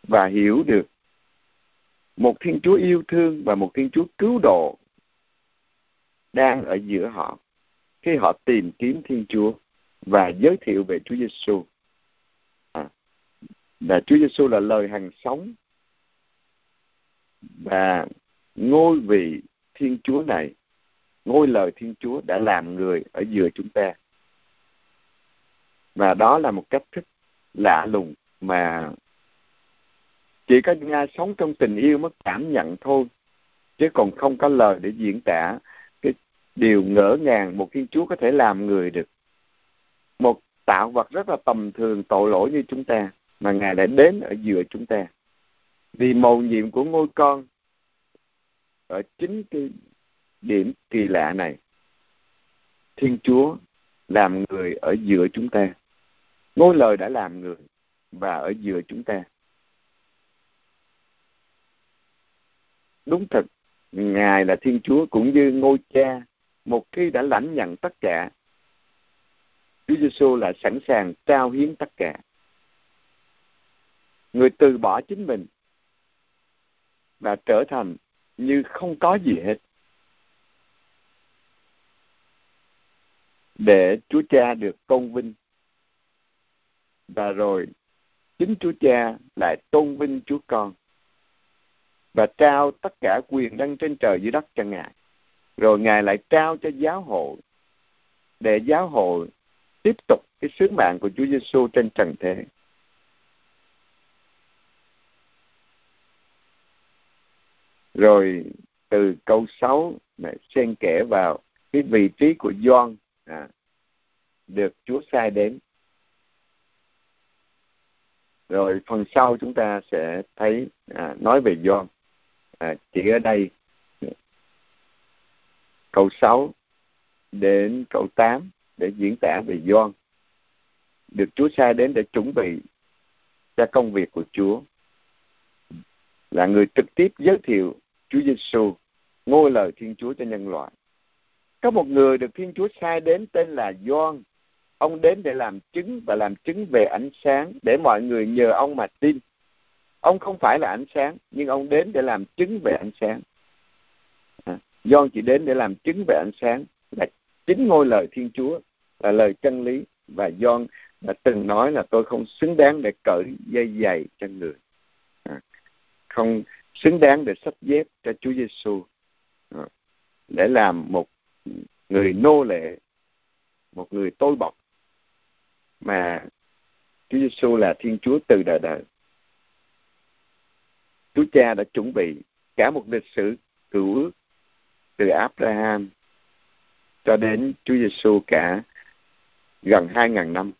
và hiểu được một Thiên Chúa yêu thương và một Thiên Chúa cứu độ đang ở giữa họ khi họ tìm kiếm Thiên Chúa và giới thiệu về Chúa Giêsu. À, là Chúa Giêsu là lời hàng sống và ngôi vị Thiên Chúa này, ngôi lời Thiên Chúa đã làm người ở giữa chúng ta. Và đó là một cách thức lạ lùng mà chỉ có những ai sống trong tình yêu mới cảm nhận thôi chứ còn không có lời để diễn tả cái điều ngỡ ngàng một thiên chúa có thể làm người được một tạo vật rất là tầm thường tội lỗi như chúng ta mà ngài đã đến ở giữa chúng ta vì mầu nhiệm của ngôi con ở chính cái điểm kỳ lạ này, thiên chúa làm người ở giữa chúng ta. Ngôi lời đã làm người và ở giữa chúng ta. Đúng thật, ngài là thiên chúa cũng như ngôi cha, một khi đã lãnh nhận tất cả, Chúa Giêsu là sẵn sàng trao hiến tất cả. Người từ bỏ chính mình và trở thành như không có gì hết để Chúa Cha được tôn vinh và rồi, chính Chúa Cha lại tôn vinh Chúa Con và trao tất cả quyền đăng trên trời dưới đất cho Ngài. Rồi Ngài lại trao cho giáo hội, để giáo hội tiếp tục cái sứ mạng của Chúa Giêsu trên trần thế. Rồi từ câu 6 này xen kẽ vào cái vị trí của John à, được Chúa sai đến. Rồi phần sau chúng ta sẽ thấy à, nói về John. À, chỉ ở đây. Câu 6 đến câu 8 để diễn tả về John. Được Chúa sai đến để chuẩn bị cho công việc của Chúa. Là người trực tiếp giới thiệu Chúa Giêsu ngôi lời Thiên Chúa cho nhân loại. Có một người được Thiên Chúa sai đến tên là Gioan. Ông đến để làm chứng và làm chứng về ánh sáng để mọi người nhờ ông mà tin. Ông không phải là ánh sáng, nhưng ông đến để làm chứng về ánh sáng. À, Gioan chỉ đến để làm chứng về ánh sáng là chính ngôi lời Thiên Chúa là lời chân lý và Gioan đã từng nói là tôi không xứng đáng để cởi dây giày cho người à, không xứng đáng để sắp dép cho Chúa Giêsu à, để làm một người nô lệ, một người tôi bọc mà Chúa Giêsu là Thiên Chúa từ đời đời. Chúa Cha đã chuẩn bị cả một lịch sử cựu ước từ Abraham cho đến Chúa Giêsu cả gần hai ngàn năm.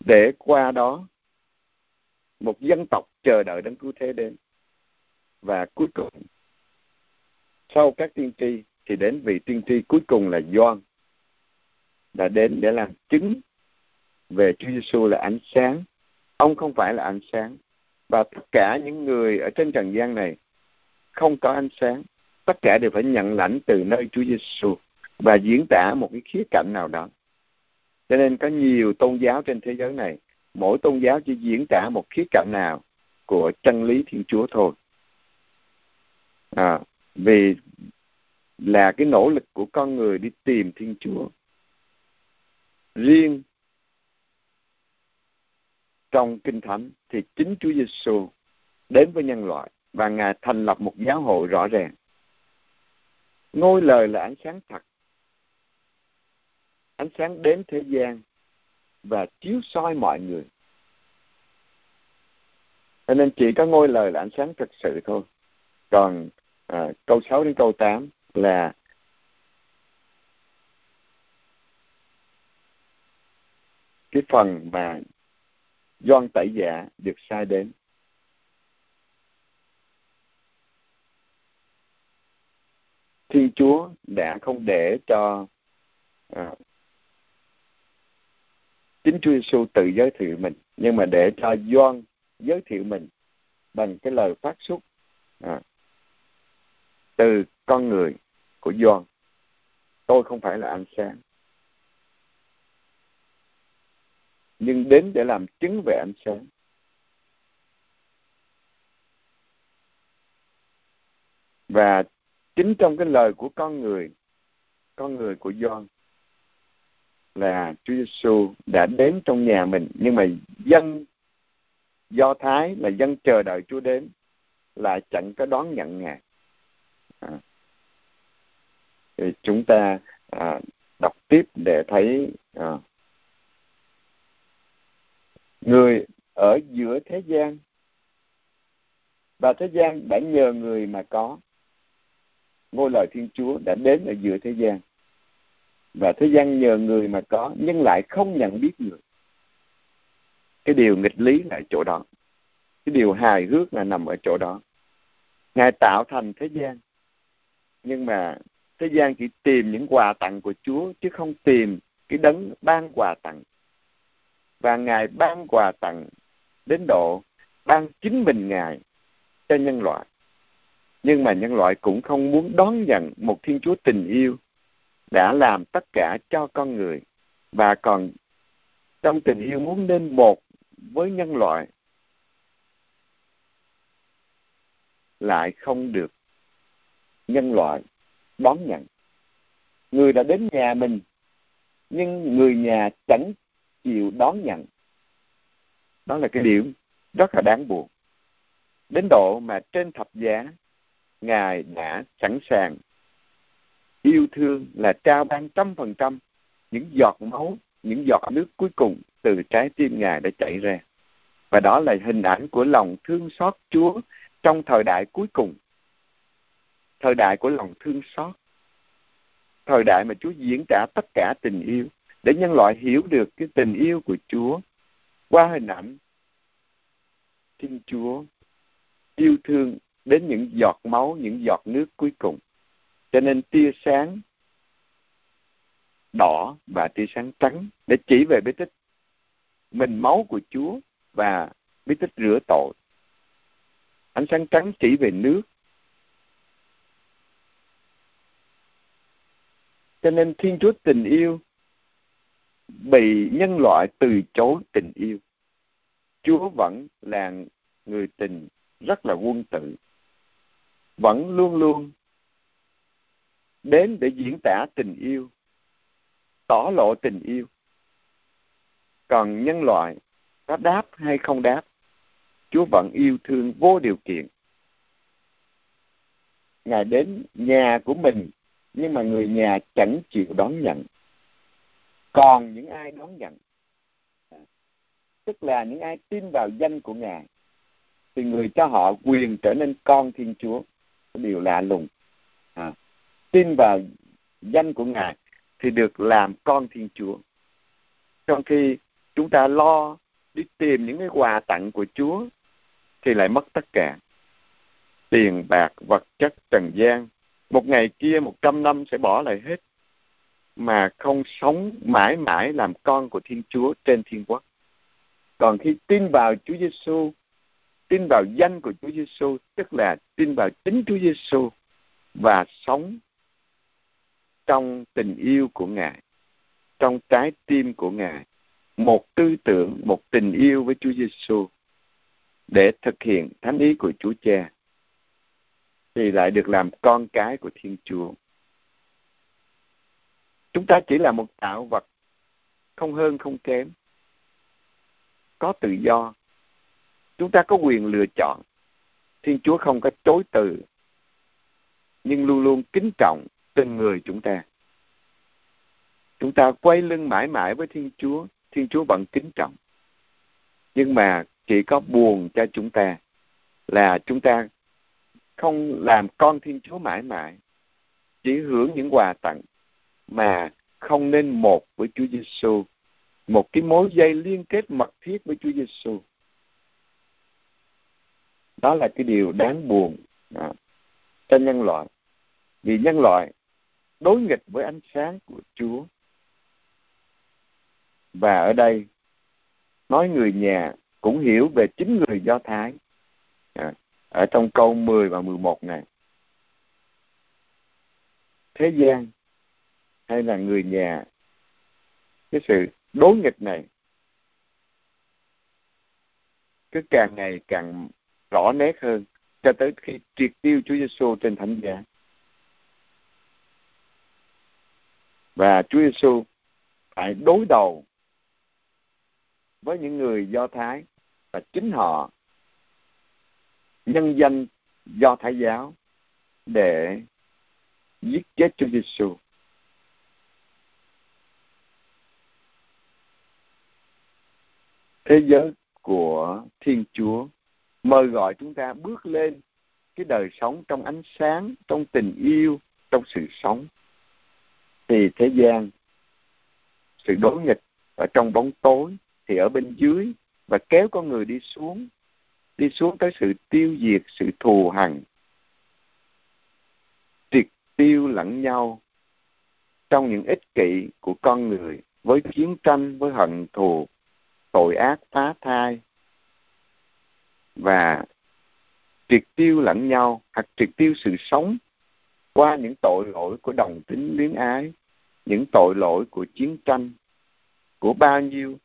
Để qua đó, một dân tộc chờ đợi đến cứu thế đến và cuối cùng sau các tiên tri thì đến vị tiên tri cuối cùng là Gioan đã đến để làm chứng về Chúa Giêsu là ánh sáng. Ông không phải là ánh sáng và tất cả những người ở trên trần gian này không có ánh sáng, tất cả đều phải nhận lãnh từ nơi Chúa Giêsu và diễn tả một cái khía cạnh nào đó. Cho nên có nhiều tôn giáo trên thế giới này, mỗi tôn giáo chỉ diễn tả một khía cạnh nào của chân lý Thiên Chúa thôi. À, vì là cái nỗ lực của con người đi tìm Thiên Chúa. Riêng trong Kinh Thánh thì chính Chúa Giêsu đến với nhân loại và Ngài thành lập một giáo hội rõ ràng. Ngôi lời là ánh sáng thật ánh sáng đến thế gian và chiếu soi mọi người cho nên chỉ có ngôi lời là ánh sáng thực sự thôi. Còn à, câu 6 đến câu 8 là cái phần mà doan tẩy giả được sai đến. Thiên Chúa đã không để cho à, chính Chúa Giêsu tự giới thiệu mình nhưng mà để cho doan giới thiệu mình bằng cái lời phát xuất à, từ con người của Gioan tôi không phải là ánh sáng. Nhưng đến để làm chứng về ánh sáng. Và chính trong cái lời của con người con người của Gioan là Chúa Giêsu đã đến trong nhà mình. Nhưng mà dân Do Thái là dân chờ đợi Chúa đến lại chẳng có đón nhận Ngài. À. Thì chúng ta à, đọc tiếp để thấy à, người ở giữa thế gian và thế gian đã nhờ người mà có ngôi lời Thiên Chúa đã đến ở giữa thế gian và thế gian nhờ người mà có nhưng lại không nhận biết người cái điều nghịch lý là chỗ đó. Cái điều hài hước là nằm ở chỗ đó. Ngài tạo thành thế gian. Nhưng mà thế gian chỉ tìm những quà tặng của chúa, chứ không tìm cái đấng ban quà tặng. Và ngài ban quà tặng đến độ ban chính mình ngài cho nhân loại. Nhưng mà nhân loại cũng không muốn đón nhận một thiên chúa tình yêu đã làm tất cả cho con người. Và còn trong tình yêu muốn nên một với nhân loại lại không được nhân loại đón nhận. Người đã đến nhà mình, nhưng người nhà chẳng chịu đón nhận. Đó là cái điểm rất là đáng buồn. Đến độ mà trên thập giá, ngài đã sẵn sàng yêu thương là trao ban trăm phần trăm những giọt máu, những giọt nước cuối cùng từ trái tim ngài đã chảy ra. Và đó là hình ảnh của lòng thương xót chúa trong thời đại cuối cùng. Thời đại của lòng thương xót. Thời đại mà chúa diễn tả tất cả tình yêu để nhân loại hiểu được cái tình yêu của chúa qua hình ảnh Thiên Chúa yêu thương đến những giọt máu, những giọt nước cuối cùng. Cho nên tia sáng đỏ và tia sáng trắng để chỉ về bí tích mình máu của Chúa và bí tích rửa tội. Ánh sáng trắng chỉ về nước. Cho nên Thiên Chúa tình yêu bị nhân loại từ chối tình yêu. Chúa vẫn là người tình rất là quân tử vẫn luôn luôn đến để diễn tả tình yêu, tỏ lộ tình yêu còn nhân loại có đáp hay không đáp chúa vẫn yêu thương vô điều kiện. Ngài đến nhà của mình nhưng mà người nhà chẳng chịu đón nhận. Còn những ai đón nhận tức là những ai tin vào danh của ngài thì người cho họ quyền trở nên con thiên chúa. Điều lạ lùng. À, tin vào danh của ngài thì được làm con thiên chúa. Trong khi chúng ta lo đi tìm những cái quà tặng của chúa thì lại mất tất cả. Tiền bạc vật chất trần gian. Một ngày kia một trăm năm sẽ bỏ lại hết. Mà không sống mãi mãi làm con của thiên chúa trên thiên quốc. Còn khi tin vào chúa giêsu tin vào danh của Chúa Giêsu tức là tin vào chính Chúa Giêsu và sống trong tình yêu của Ngài, trong trái tim của Ngài, một tư tưởng, một tình yêu với Chúa Giêsu để thực hiện thánh ý của Chúa Cha thì lại được làm con cái của Thiên Chúa. Chúng ta chỉ là một tạo vật không hơn không kém, có tự do, chúng ta có quyền lựa chọn. Thiên chúa không có chối từ nhưng luôn luôn kính trọng từng người chúng ta. Chúng ta quay lưng mãi mãi với thiên chúa thiên chúa vẫn kính trọng. Nhưng mà chỉ có buồn cho chúng ta là chúng ta không làm con thiên chúa mãi mãi chỉ hưởng những quà tặng mà không nên một với Chúa Giêsu, một cái mối dây liên kết mật thiết với Chúa Giêsu đó là cái điều đáng buồn à, cho nhân loại. Vì nhân loại đối nghịch với ánh sáng của Chúa và ở đây nói người nhà cũng hiểu về chính người Do Thái à, ở trong câu 10 và 11 này thế gian hay là người nhà cái sự đối nghịch này cứ càng ngày càng rõ nét hơn cho tới khi triệt tiêu Chúa Giêsu trên thánh giá. Và Chúa Giêsu phải đối đầu với những người Do Thái và chính họ, nhân danh Do Thái giáo để giết chết Chúa Giêsu. Thế giới của Thiên Chúa mời gọi chúng ta bước lên cái đời sống trong ánh sáng, trong tình yêu, trong sự sống thì thế gian sự đối nghịch ở trong bóng tối thì ở bên dưới và kéo con người đi xuống đi xuống tới sự tiêu diệt, sự thù hằn. Triệt tiêu lẫn nhau trong những ích kỷ của con người với chiến tranh, với hận thù, tội ác, phá thai. Và triệt tiêu lẫn nhau, hoặc triệt tiêu sự sống qua những tội lỗi của đồng tính luyến ái, những tội lỗi của chiến tranh, của bao nhiêu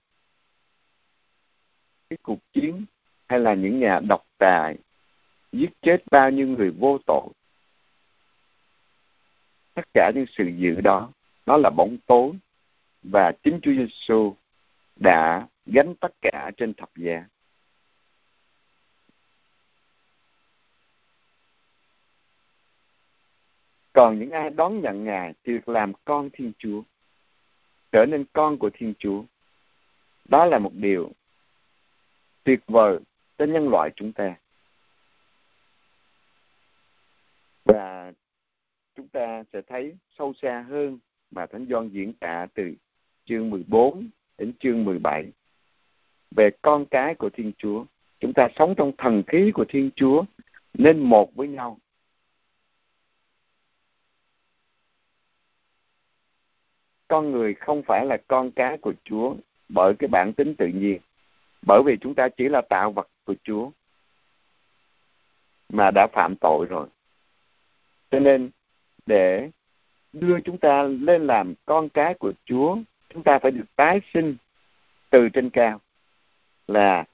cái cuộc chiến hay là những nhà độc tài giết chết bao nhiêu người vô tội. Tất cả những sự dự đó, nó là bóng tối và chính Chúa Giêsu đã gánh tất cả trên thập giá. Còn những ai đón nhận ngài thì được làm con thiên chúa, trở nên con của thiên chúa. Đó là một điều tuyệt vời cho nhân loại chúng ta và chúng ta sẽ thấy sâu xa hơn mà Thánh gioan diễn tả từ chương 14 đến chương 17 về con cái của Thiên Chúa. Chúng ta sống trong thần khí của Thiên Chúa nên một với nhau. Con người không phải là con cái của Chúa bởi cái bản tính tự nhiên. Bởi vì chúng ta chỉ là tạo vật của Chúa mà đã phạm tội rồi. Cho nên để đưa chúng ta lên làm con cái của Chúa, chúng ta phải được tái sinh từ trên cao là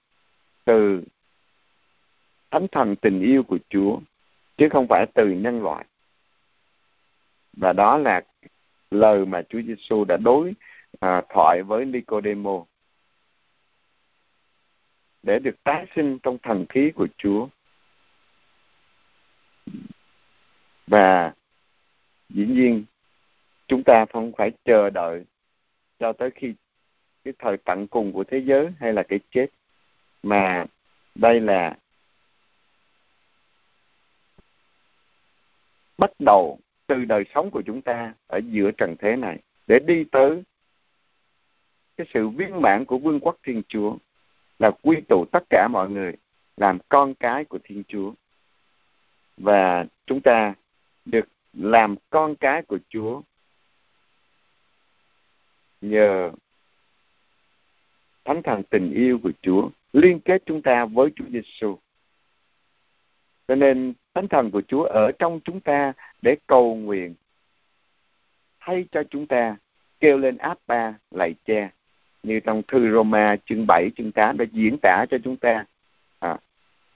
từ thánh thần tình yêu của Chúa chứ không phải từ nhân loại. Và đó là lời mà Chúa Giêsu đã đối à, thoại với Nicodemo để được tái sinh trong thần khí của Chúa. Và dĩ nhiên, chúng ta không phải chờ đợi cho tới khi cái thời tận cùng của thế giới hay là cái chết, mà đây là bắt đầu từ đời sống của chúng ta ở giữa trần thế này, để đi tới cái sự viên mãn của vương quốc thiên chúa là quy tụ tất cả mọi người làm con cái của thiên chúa. Và chúng ta được làm con cái của chúa nhờ thánh thần tình yêu của chúa liên kết chúng ta với chúa giêsu cho nên thánh thần của chúa ở trong chúng ta để cầu nguyện, thay cho chúng ta kêu lên áp ba lạy cha như trong thư Roma chương 7, chương 8 đã diễn tả cho chúng ta. À,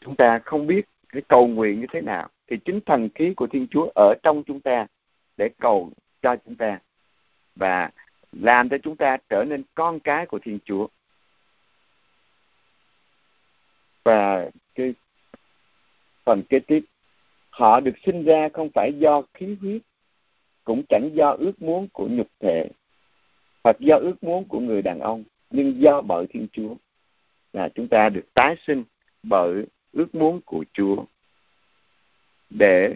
chúng ta không biết cái cầu nguyện như thế nào thì chính thần khí của Thiên Chúa ở trong chúng ta để cầu cho chúng ta và làm cho chúng ta trở nên con cái của Thiên Chúa. Và cái phần kế tiếp họ được sinh ra không phải do khí huyết cũng chẳng do ước muốn của nhục thể hoặc do ước muốn của người đàn ông, nhưng do bởi thiên chúa. Là chúng ta được tái sinh bởi ước muốn của chúa. Để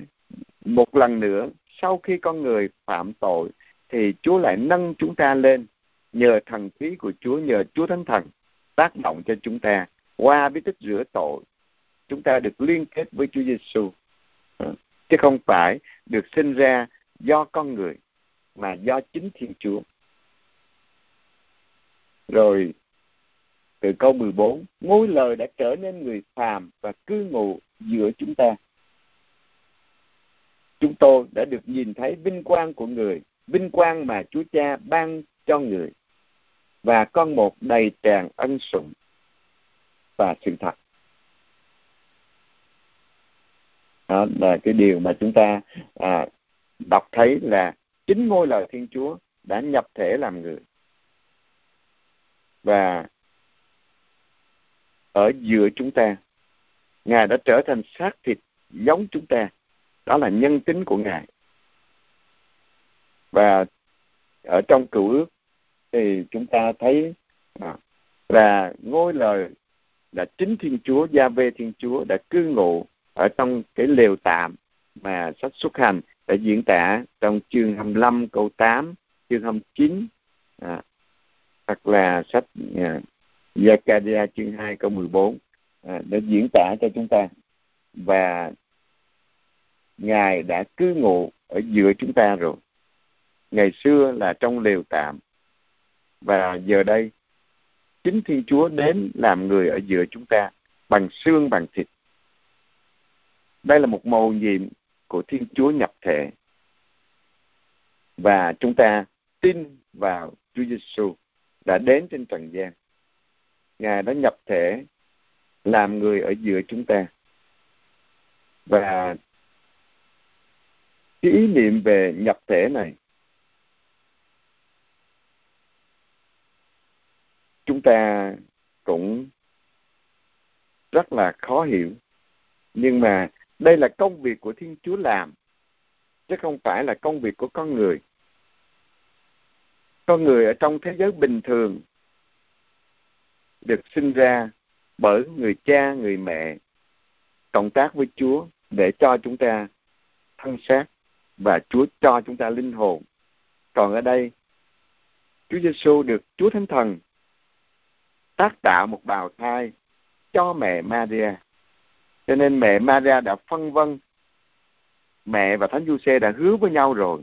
một lần nữa, sau khi con người phạm tội, thì chúa lại nâng chúng ta lên nhờ thần khí của chúa, nhờ chúa thánh thần tác động cho chúng ta qua bí tích rửa tội. Chúng ta được liên kết với chúa giêsu chứ không phải được sinh ra do con người, mà do chính thiên chúa rồi từ câu 14, ngôi lời đã trở nên người phàm và cư ngụ giữa chúng ta. Chúng tôi đã được nhìn thấy vinh quang của người, vinh quang mà Chúa Cha ban cho người, và con một đầy tràn ân sủng và sự thật. Đó là cái điều mà chúng ta à, đọc thấy là chính ngôi lời Thiên Chúa đã nhập thể làm người và ở giữa chúng ta ngài đã trở thành xác thịt giống chúng ta. Đó là nhân tính của ngài. Và ở trong cựu ước thì chúng ta thấy à, là ngôi lời là chính thiên chúa gia vê thiên chúa đã cư ngụ ở trong cái lều tạm mà sách xuất hành đã diễn tả trong chương 25 câu 8, chương 29 à, hoặc là sách uh, Zakaria chương 2 câu 14 à, đã diễn tả cho chúng ta và Ngài đã cư ngụ ở giữa chúng ta rồi. Ngày xưa là trong lều tạm và giờ đây chính Thiên Chúa đến làm người ở giữa chúng ta bằng xương bằng thịt. Đây là một mầu nhiệm của Thiên Chúa nhập thể và chúng ta tin vào Chúa Giêsu đã đến trên trần gian. Ngài đã nhập thể, làm người ở giữa chúng ta. Và cái ý niệm về nhập thể này, chúng ta cũng rất là khó hiểu nhưng mà đây là công việc của thiên chúa làm, chứ không phải là công việc của con người con người ở trong thế giới bình thường được sinh ra bởi người cha, người mẹ cộng tác với chúa để cho chúng ta thân xác và chúa cho chúng ta linh hồn. Còn ở đây, chúa giêsu được chúa thánh thần tác tạo một bào thai cho mẹ Maria. Cho nên mẹ Maria đã phân vân, mẹ và thánh Giuse đã hứa với nhau rồi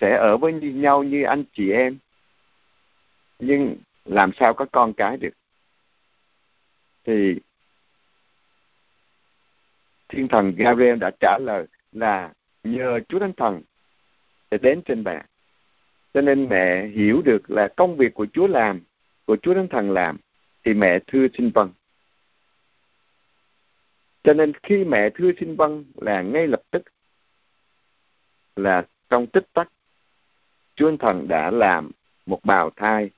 sẽ ở với nhau như anh chị em nhưng làm sao có con cái được thì thiên thần Gabriel đã trả lời là nhờ Chúa Thánh Thần để đến trên bà. Cho nên mẹ hiểu được là công việc của Chúa làm, của Chúa Thánh Thần làm, thì mẹ thưa xin vâng. Cho nên khi mẹ thưa xin vâng là ngay lập tức là trong tích tắc Chúa Thánh Thần đã làm một bào thai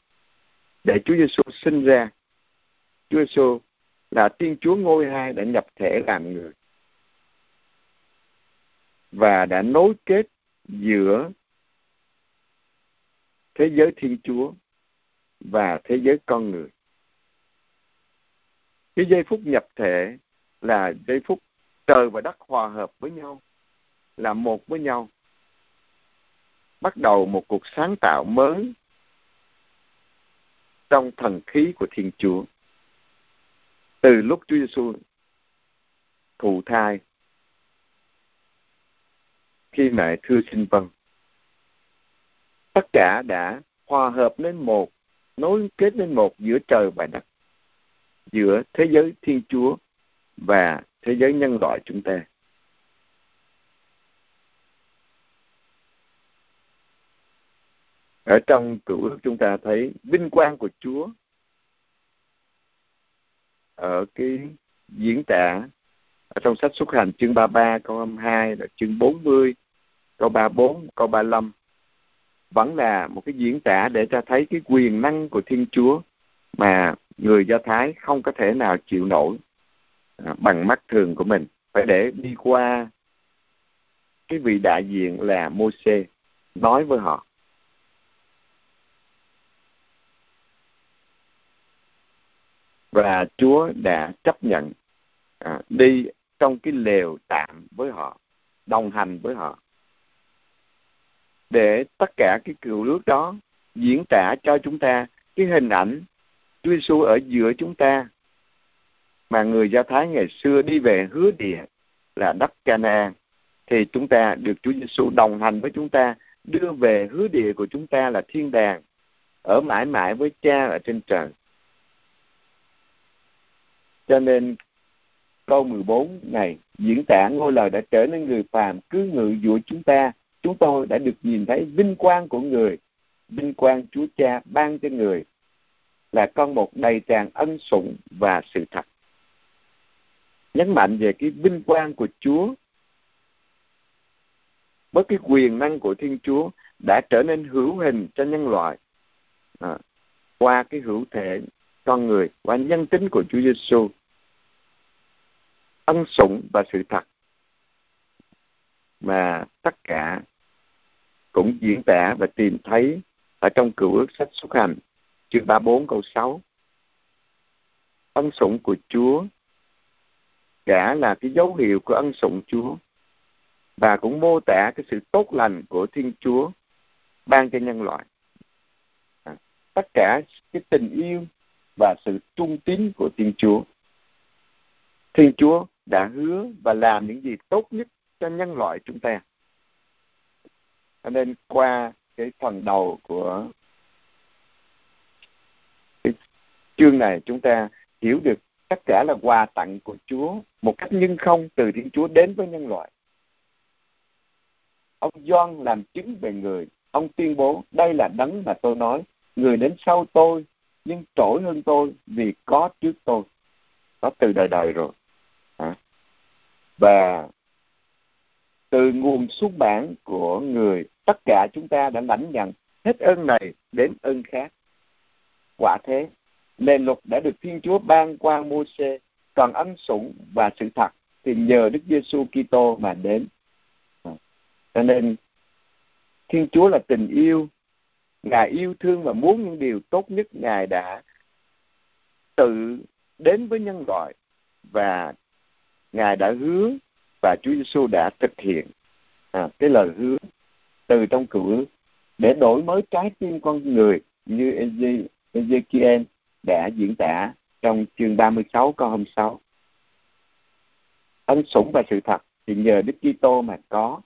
để Chúa Giêsu sinh ra. Chúa Giêsu là Thiên Chúa ngôi hai đã nhập thể làm người và đã nối kết giữa thế giới Thiên Chúa và thế giới con người. Cái giây phút nhập thể là giây phút trời và đất hòa hợp với nhau, là một với nhau. Bắt đầu một cuộc sáng tạo mới trong thần khí của Thiên Chúa. Từ lúc Chúa Giêsu thụ thai, khi mẹ thưa sinh vân tất cả đã hòa hợp lên một, nối kết lên một giữa trời và đất, giữa thế giới thiên chúa và thế giới nhân loại chúng ta ở trong cựu ước chúng ta thấy vinh quang của chúa ở cái diễn tả ở trong sách xuất hành chương 33 câu 22 là chương 40 câu 34 câu 35 vẫn là một cái diễn tả để cho thấy cái quyền năng của Thiên Chúa mà người Do Thái không có thể nào chịu nổi à, bằng mắt thường của mình. Phải để đi qua cái vị đại diện là Môse nói với họ. Và Chúa đã chấp nhận à, đi trong cái lều tạm với họ đồng hành với họ. Để tất cả cái cựu nước đó diễn tả cho chúng ta cái hình ảnh Chúa Giêsu ở giữa chúng ta mà người Do Thái ngày xưa đi về hứa địa là đất Canaan thì chúng ta được Chúa Giêsu đồng hành với chúng ta đưa về hứa địa của chúng ta là thiên đàng ở mãi mãi với cha ở trên trời cho nên câu 14 này diễn tả ngôi lời đã trở nên người phàm cứ ngự giữa chúng ta. Chúng tôi đã được nhìn thấy vinh quang của người vinh quang chúa cha ban cho người là con một đầy tràn ân sủng và sự thật. Nhấn mạnh về cái vinh quang của chúa với cái quyền năng của thiên chúa đã trở nên hữu hình cho nhân loại. À, qua cái hữu thể con người qua nhân tính của Chúa Giêsu ân sủng và sự thật mà tất cả cũng diễn tả và tìm thấy ở trong cựu ước sách xuất hành chương 34 câu 6 ân sủng của Chúa đã là cái dấu hiệu của ân sủng Chúa và cũng mô tả cái sự tốt lành của Thiên Chúa ban cho nhân loại. À, tất cả cái tình yêu và sự trung tín của Thiên Chúa. Thiên Chúa đã hứa và làm những gì tốt nhất cho nhân loại chúng ta. Cho nên qua cái phần đầu của cái chương này chúng ta hiểu được tất cả là quà tặng của Chúa một cách nhân không từ Thiên Chúa đến với nhân loại. Ông John làm chứng về người, ông tuyên bố đây là đấng mà tôi nói, người đến sau tôi nhưng trỗi hơn tôi vì có trước tôi. Có từ đời đời rồi. Và từ nguồn xuất bản của người, tất cả chúng ta đã lãnh nhận hết ơn này đến ơn khác quả thế, nền luật đã được thiên chúa ban qua mô xê còn ân sủng và sự thật thì nhờ đức giêsu kitô mà đến cho nên, thiên chúa là tình yêu ngài yêu thương và muốn những điều tốt nhất ngài đã tự đến với nhân loại và ngài đã hứa và Chúa Giêsu đã thực hiện à, cái lời hứa từ trong cựu để đổi mới trái tim con người như Ezekiel đã diễn tả trong chương 36 câu hôm sau. Ân sủng và sự thật thì nhờ Đức Kitô mà có.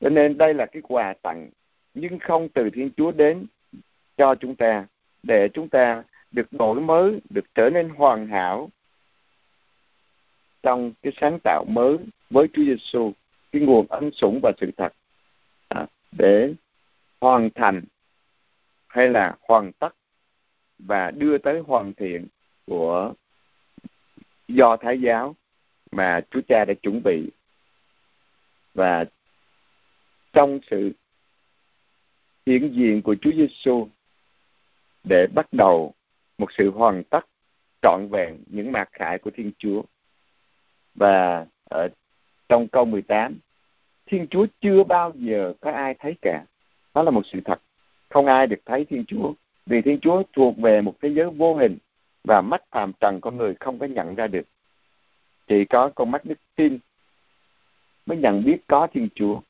Cho nên đây là cái quà tặng nhưng không từ Thiên Chúa đến cho chúng ta để chúng ta được đổi mới, được trở nên hoàn hảo trong cái sáng tạo mới với Chúa Giêsu, cái nguồn ân sủng và sự thật à, để hoàn thành hay là hoàn tất và đưa tới hoàn thiện của do Thái giáo mà Chúa Cha đã chuẩn bị. Và trong sự hiện diện của Chúa Giêsu để bắt đầu một sự hoàn tất trọn vẹn những mạc khải của Thiên Chúa. Và ở trong câu 18, Thiên Chúa chưa bao giờ có ai thấy cả. Đó là một sự thật. Không ai được thấy Thiên Chúa. Vì Thiên Chúa thuộc về một thế giới vô hình và mắt phàm trần con người không có nhận ra được. Chỉ có con mắt đức tin mới nhận biết có Thiên Chúa.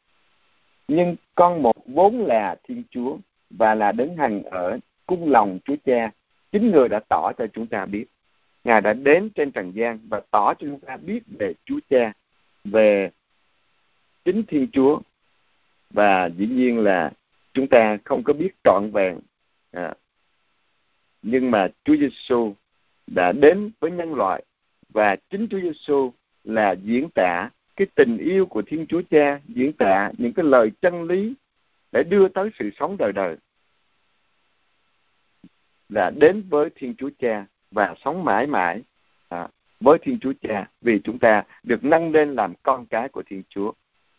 Nhưng con một vốn là Thiên Chúa và là đứng hành ở cung lòng Chúa Cha. Chính người đã tỏ cho chúng ta biết. Ngài đã đến trên trần gian và tỏ cho chúng ta biết về Chúa Cha, về chính Thiên Chúa. Và dĩ nhiên là chúng ta không có biết trọn vẹn. À, nhưng mà Chúa Giêsu đã đến với nhân loại và chính Chúa Giêsu là diễn tả cái tình yêu của Thiên Chúa Cha, diễn tả những cái lời chân lý để đưa tới sự sống đời đời là đến với Thiên Chúa Cha và sống mãi mãi à, với Thiên Chúa Cha. Vì chúng ta được nâng lên làm con cái của Thiên Chúa.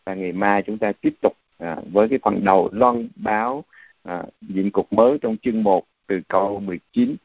Và ngày mai chúng ta tiếp tục à, với cái phần đầu loan báo à, diện cục mới trong chương 1 từ câu 19